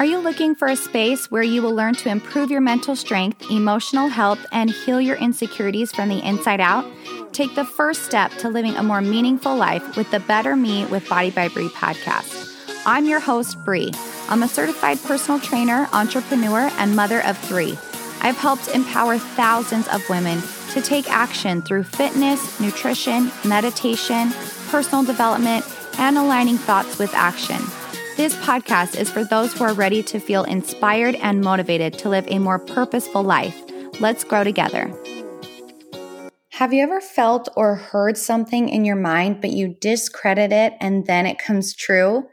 Are you looking for a space where you will learn to improve your mental strength, emotional health, and heal your insecurities from the inside out? Take the first step to living a more meaningful life with the Better Me with Body by Bree podcast. I'm your host, Bree. I'm a certified personal trainer, entrepreneur, and mother of three. I've helped empower thousands of women to take action through fitness, nutrition, meditation, personal development, and aligning thoughts with action. This podcast is for those who are ready to feel inspired and motivated to live a more purposeful life. Let's grow together. Have you ever felt or heard something in your mind, but you discredit it and then it comes true?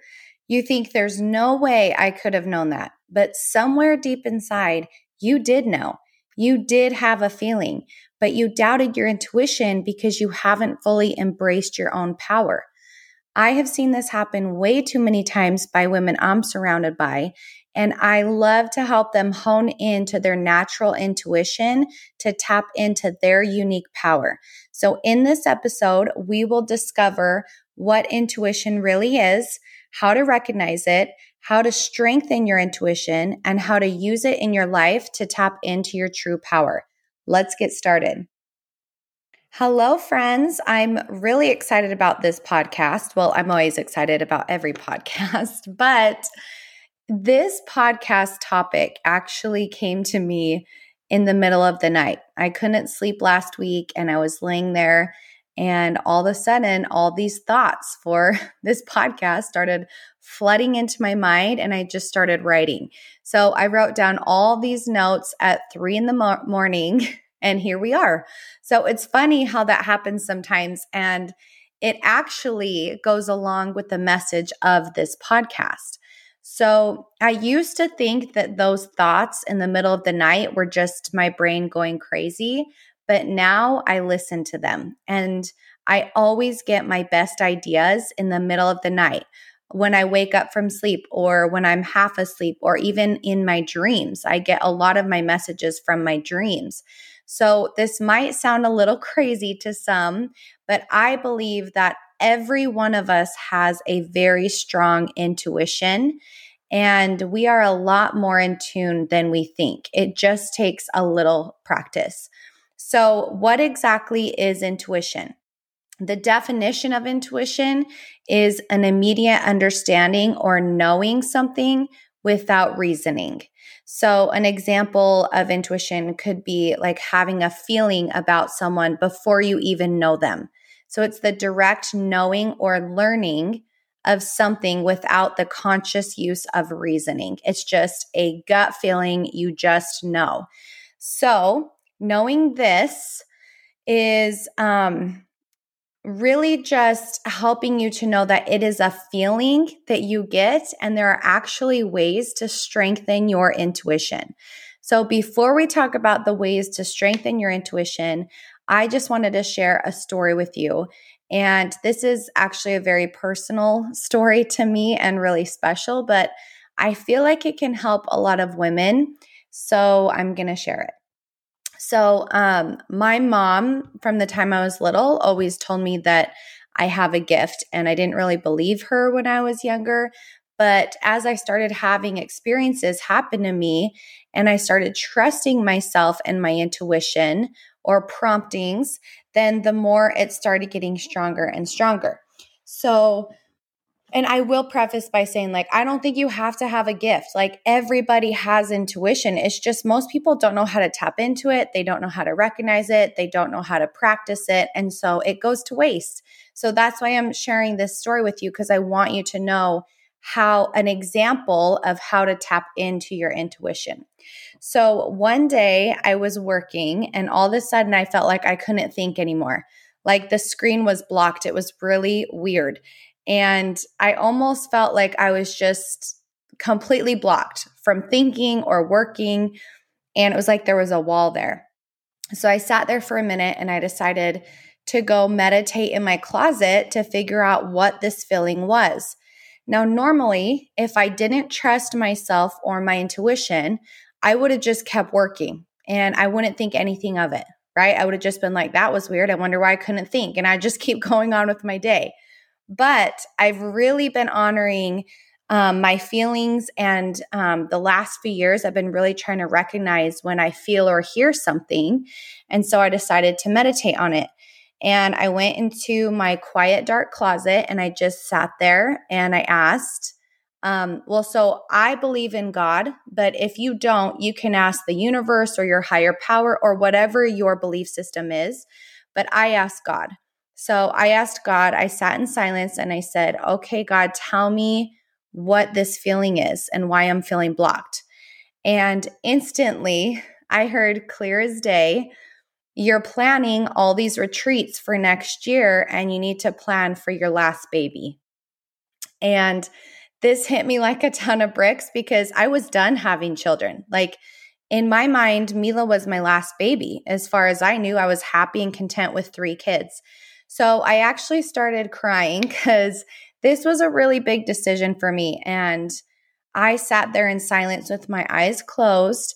You think there's no way I could have known that, but somewhere deep inside, you did know. You did have a feeling, but you doubted your intuition because you haven't fully embraced your own power. I have seen this happen way too many times by women I'm surrounded by. And I love to help them hone into their natural intuition to tap into their unique power. So, in this episode, we will discover what intuition really is, how to recognize it, how to strengthen your intuition, and how to use it in your life to tap into your true power. Let's get started. Hello, friends. I'm really excited about this podcast. Well, I'm always excited about every podcast, but this podcast topic actually came to me in the middle of the night. I couldn't sleep last week and I was laying there, and all of a sudden, all these thoughts for this podcast started flooding into my mind, and I just started writing. So I wrote down all these notes at three in the mo- morning And here we are. So it's funny how that happens sometimes. And it actually goes along with the message of this podcast. So I used to think that those thoughts in the middle of the night were just my brain going crazy, but now I listen to them and I always get my best ideas in the middle of the night when I wake up from sleep or when I'm half asleep or even in my dreams. I get a lot of my messages from my dreams. So, this might sound a little crazy to some, but I believe that every one of us has a very strong intuition. And we are a lot more in tune than we think. It just takes a little practice. So, what exactly is intuition? The definition of intuition is an immediate understanding or knowing something without reasoning. So, an example of intuition could be like having a feeling about someone before you even know them. So, it's the direct knowing or learning of something without the conscious use of reasoning. It's just a gut feeling you just know. So, knowing this is um really just helping you to know that it is a feeling that you get, and there are actually ways to strengthen your intuition. So, before we talk about the ways to strengthen your intuition, I just wanted to share a story with you. And this is actually a very personal story to me and really special, but I feel like it can help a lot of women. So, I'm going to share it. So, um, my mom, from the time I was little, always told me that I have a gift, and I didn't really believe her when I was younger. But as I started having experiences happen to me, and I started trusting myself and my intuition or promptings, then the more it started getting stronger and stronger. So, and I will preface by saying, like, I don't think you have to have a gift. Like, everybody has intuition. It's just most people don't know how to tap into it. They don't know how to recognize it. They don't know how to practice it. And so it goes to waste. So that's why I'm sharing this story with you because I want you to know how an example of how to tap into your intuition. So one day I was working and all of a sudden I felt like I couldn't think anymore. Like the screen was blocked. It was really weird. And I almost felt like I was just completely blocked from thinking or working. And it was like there was a wall there. So I sat there for a minute and I decided to go meditate in my closet to figure out what this feeling was. Now, normally, if I didn't trust myself or my intuition, I would have just kept working and I wouldn't think anything of it, right? I would have just been like, that was weird. I wonder why I couldn't think. And I just keep going on with my day. But I've really been honoring um, my feelings and um, the last few years i've been really trying to recognize when i feel or hear something and so i decided to meditate on it. And i went into my quiet dark closet and i just sat there and i asked um, well so i believe in god but if you don't you can ask the universe or your higher power or whatever your belief system is but i asked god so i asked god i sat in silence and i said okay god tell me what this feeling is and why I'm feeling blocked. And instantly, I heard clear as day, you're planning all these retreats for next year and you need to plan for your last baby. And this hit me like a ton of bricks because I was done having children. Like in my mind, Mila was my last baby. As far as I knew, I was happy and content with three kids. So I actually started crying because this was a really big decision for me. And I sat there in silence with my eyes closed.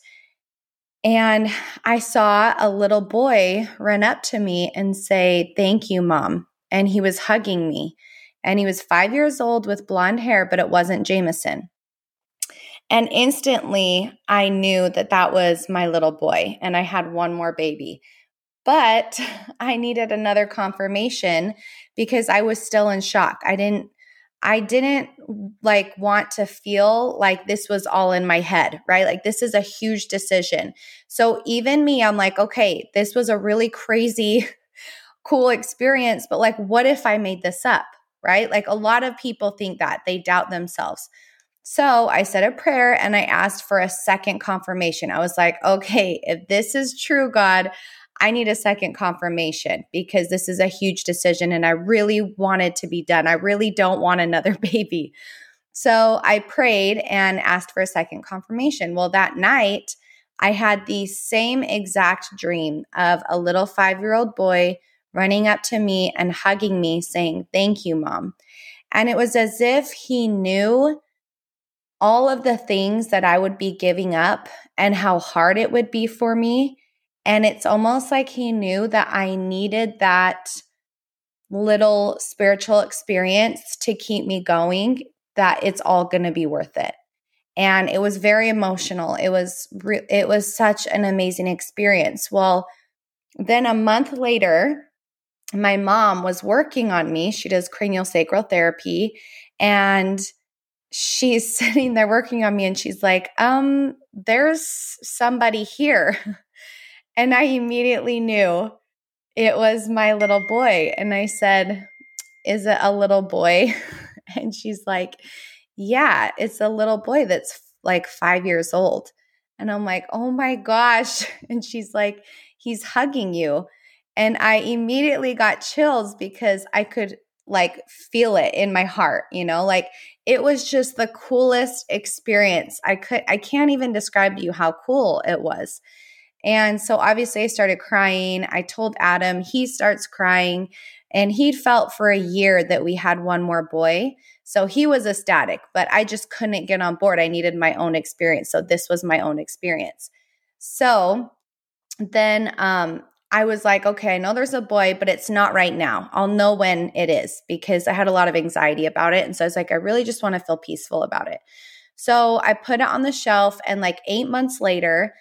And I saw a little boy run up to me and say, Thank you, mom. And he was hugging me. And he was five years old with blonde hair, but it wasn't Jameson. And instantly, I knew that that was my little boy, and I had one more baby. But I needed another confirmation because I was still in shock. I didn't I didn't like want to feel like this was all in my head, right? Like this is a huge decision. So even me, I'm like, okay, this was a really crazy cool experience, but like what if I made this up, right? Like a lot of people think that. They doubt themselves. So I said a prayer and I asked for a second confirmation. I was like, okay, if this is true, God, I need a second confirmation because this is a huge decision and I really want it to be done. I really don't want another baby. So I prayed and asked for a second confirmation. Well, that night, I had the same exact dream of a little five year old boy running up to me and hugging me, saying, Thank you, mom. And it was as if he knew all of the things that I would be giving up and how hard it would be for me. And it's almost like he knew that I needed that little spiritual experience to keep me going, that it's all going to be worth it. And it was very emotional. It was re- it was such an amazing experience. Well, then a month later, my mom was working on me. She does cranial sacral therapy and she's sitting there working on me and she's like, "Um, there's somebody here." And I immediately knew it was my little boy. And I said, Is it a little boy? And she's like, Yeah, it's a little boy that's like five years old. And I'm like, Oh my gosh. And she's like, He's hugging you. And I immediately got chills because I could like feel it in my heart, you know, like it was just the coolest experience. I could, I can't even describe to you how cool it was. And so obviously I started crying. I told Adam, he starts crying. And he'd felt for a year that we had one more boy. So he was ecstatic, but I just couldn't get on board. I needed my own experience. So this was my own experience. So then um, I was like, okay, I know there's a boy, but it's not right now. I'll know when it is because I had a lot of anxiety about it. And so I was like, I really just want to feel peaceful about it. So I put it on the shelf, and like eight months later,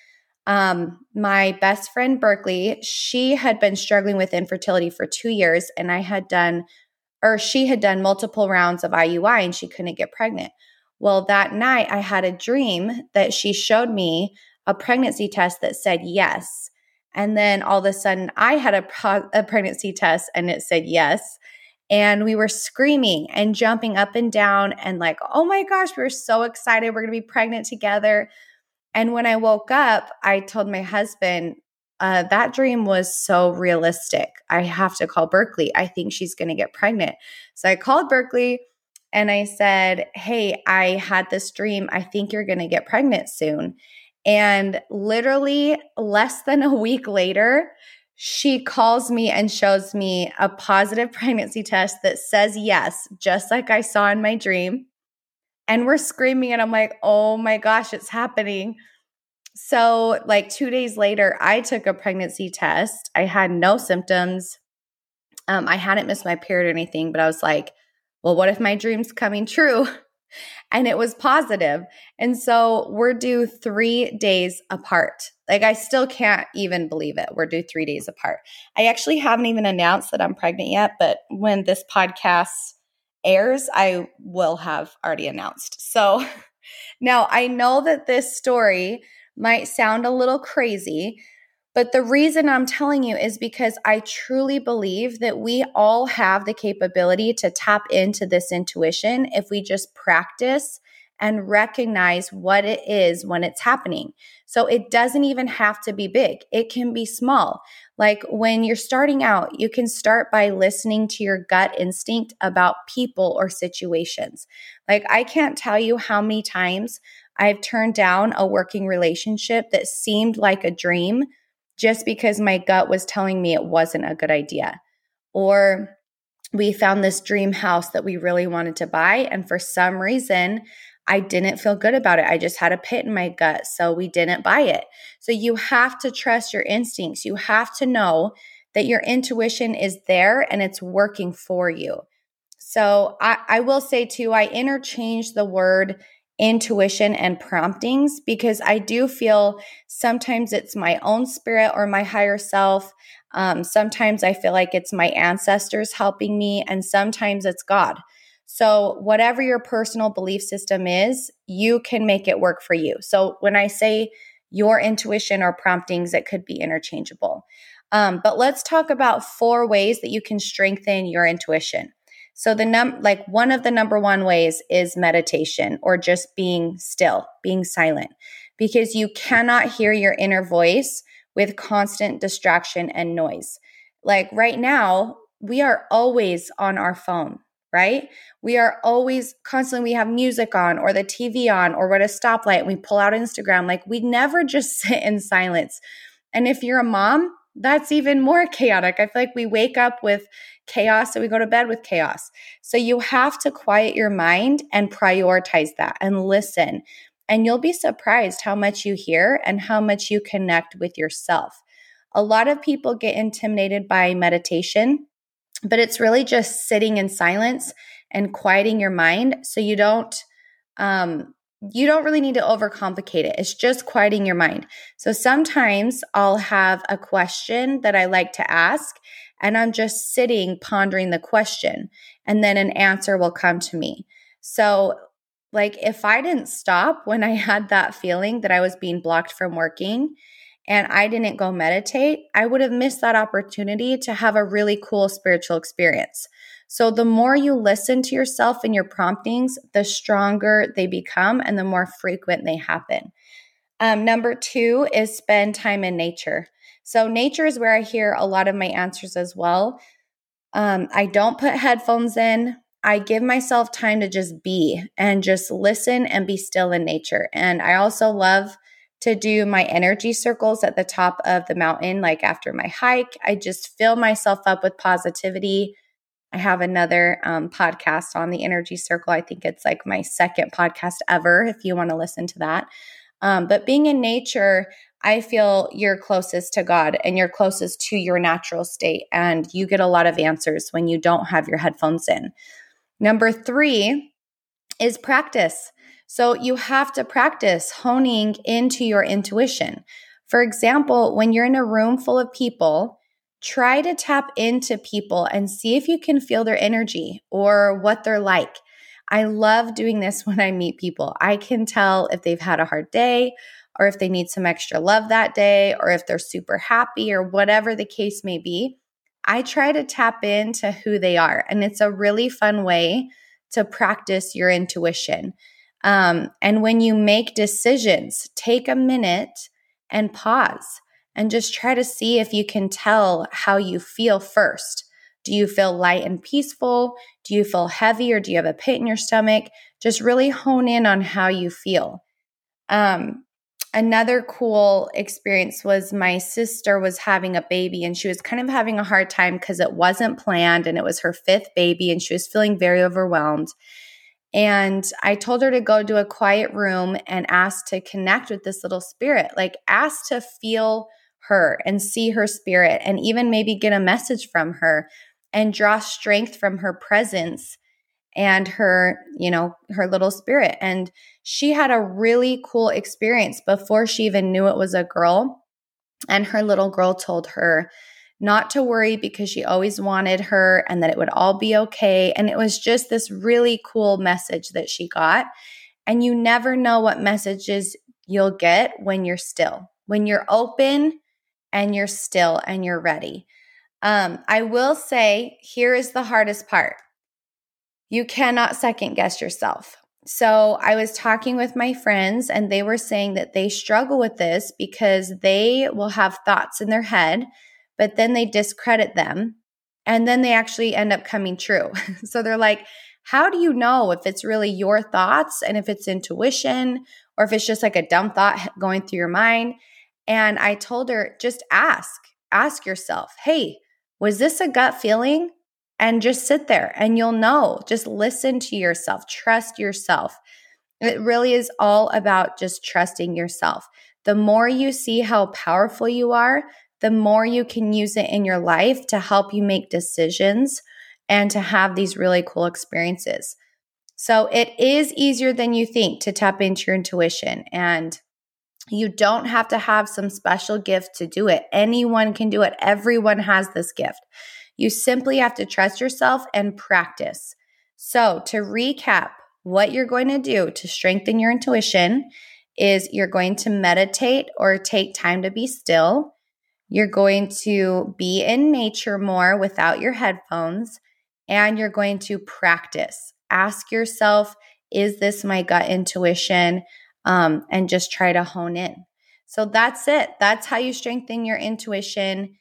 um, my best friend Berkeley, she had been struggling with infertility for two years, and I had done, or she had done multiple rounds of IUI and she couldn't get pregnant. Well, that night I had a dream that she showed me a pregnancy test that said yes. And then all of a sudden I had a, pro- a pregnancy test and it said yes. And we were screaming and jumping up and down and like, oh my gosh, we are so excited. We're going to be pregnant together. And when I woke up, I told my husband, uh, that dream was so realistic. I have to call Berkeley. I think she's going to get pregnant. So I called Berkeley and I said, Hey, I had this dream. I think you're going to get pregnant soon. And literally less than a week later, she calls me and shows me a positive pregnancy test that says yes, just like I saw in my dream and we're screaming and i'm like oh my gosh it's happening so like two days later i took a pregnancy test i had no symptoms um, i hadn't missed my period or anything but i was like well what if my dream's coming true and it was positive. And so we're due three days apart. Like, I still can't even believe it. We're due three days apart. I actually haven't even announced that I'm pregnant yet, but when this podcast airs, I will have already announced. So now I know that this story might sound a little crazy, but the reason I'm telling you is because I truly believe that we all have the capability to tap into this intuition if we just practice and recognize what it is when it's happening. So it doesn't even have to be big, it can be small. Like when you're starting out, you can start by listening to your gut instinct about people or situations. Like I can't tell you how many times I've turned down a working relationship that seemed like a dream just because my gut was telling me it wasn't a good idea. Or we found this dream house that we really wanted to buy. And for some reason, I didn't feel good about it. I just had a pit in my gut. So we didn't buy it. So you have to trust your instincts. You have to know that your intuition is there and it's working for you. So I, I will say too, I interchange the word intuition and promptings because I do feel sometimes it's my own spirit or my higher self. Um, sometimes I feel like it's my ancestors helping me, and sometimes it's God. So, whatever your personal belief system is, you can make it work for you. So, when I say your intuition or promptings, it could be interchangeable. Um, but let's talk about four ways that you can strengthen your intuition. So the num like one of the number one ways is meditation or just being still, being silent because you cannot hear your inner voice with constant distraction and noise. Like right now, we are always on our phone, right? We are always constantly, we have music on or the TV on or we're at a stoplight and we pull out Instagram. Like we never just sit in silence. And if you're a mom, that's even more chaotic. I feel like we wake up with chaos and we go to bed with chaos. So you have to quiet your mind and prioritize that and listen. And you'll be surprised how much you hear and how much you connect with yourself. A lot of people get intimidated by meditation, but it's really just sitting in silence and quieting your mind so you don't um, you don't really need to overcomplicate it. It's just quieting your mind. So sometimes I'll have a question that I like to ask, and I'm just sitting pondering the question, and then an answer will come to me. So, like, if I didn't stop when I had that feeling that I was being blocked from working, and I didn't go meditate, I would have missed that opportunity to have a really cool spiritual experience. So, the more you listen to yourself and your promptings, the stronger they become and the more frequent they happen. Um, number two is spend time in nature. So, nature is where I hear a lot of my answers as well. Um, I don't put headphones in. I give myself time to just be and just listen and be still in nature. And I also love to do my energy circles at the top of the mountain, like after my hike. I just fill myself up with positivity I have another um, podcast on the energy circle. I think it's like my second podcast ever, if you want to listen to that. Um, but being in nature, I feel you're closest to God and you're closest to your natural state. And you get a lot of answers when you don't have your headphones in. Number three is practice. So you have to practice honing into your intuition. For example, when you're in a room full of people, try to tap into people and see if you can feel their energy or what they're like. I love doing this when I meet people. I can tell if they've had a hard day or if they need some extra love that day or if they're super happy or whatever the case may be. I try to tap into who they are. And it's a really fun way to practice your intuition. Um, and when you make decisions, take a minute and pause and just try to see if you can tell how you feel first. Do you feel light and peaceful? Do you feel heavy or do you have a pit in your stomach? Just really hone in on how you feel. Um, another cool experience was my sister was having a baby and she was kind of having a hard time because it wasn't planned and it was her fifth baby and she was feeling very overwhelmed. And I told her to go to a quiet room and ask to connect with this little spirit, like ask to feel her and see her spirit and even maybe get a message from her and draw strength from her presence and her, you know, her little spirit. And she had a really cool experience before she even knew it was a girl. And her little girl told her not to worry because she always wanted her and that it would all be okay. And it was just this really cool message that she got. And you never know what messages you'll get when you're still, when you're open and you're still and you're ready. Um, I will say, here is the hardest part you cannot second guess yourself. So I was talking with my friends, and they were saying that they struggle with this because they will have thoughts in their head, but then they discredit them, and then they actually end up coming true. so they're like, how do you know if it's really your thoughts and if it's intuition or if it's just like a dumb thought going through your mind? And I told her, just ask, ask yourself, hey, was this a gut feeling? and just sit there and you'll know. Just listen to yourself, trust yourself. It really is all about just trusting yourself. The more you see how powerful you are, the more you can use it in your life to help you make decisions and to have these really cool experiences. So it is easier than you think to tap into your intuition and you don't have to have some special gift to do it. Anyone can do it. Everyone has this gift. You simply have to trust yourself and practice. So, to recap, what you're going to do to strengthen your intuition is you're going to meditate or take time to be still. You're going to be in nature more without your headphones, and you're going to practice. Ask yourself, is this my gut intuition? Um, and just try to hone in. So that's it. That's how you strengthen your intuition.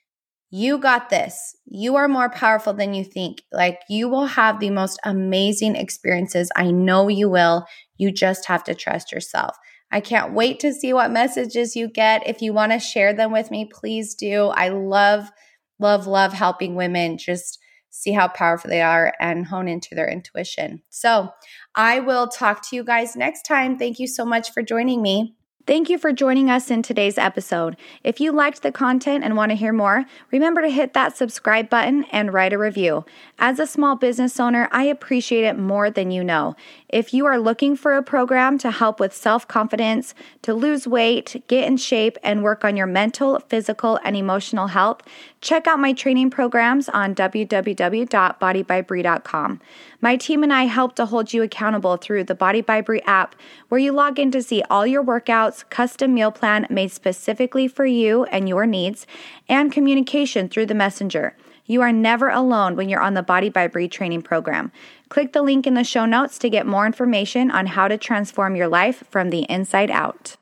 You got this. You are more powerful than you think. Like you will have the most amazing experiences. I know you will. You just have to trust yourself. I can't wait to see what messages you get. If you want to share them with me, please do. I love, love, love helping women just see how powerful they are and hone into their intuition. So I will talk to you guys next time. Thank you so much for joining me. Thank you for joining us in today's episode. If you liked the content and want to hear more, remember to hit that subscribe button and write a review. As a small business owner, I appreciate it more than you know. If you are looking for a program to help with self confidence, to lose weight, get in shape, and work on your mental, physical, and emotional health, check out my training programs on www.bodybybree.com. My team and I help to hold you accountable through the Body by Bree app, where you log in to see all your workouts, custom meal plan made specifically for you and your needs, and communication through the messenger. You are never alone when you're on the Body by Bree training program. Click the link in the show notes to get more information on how to transform your life from the inside out.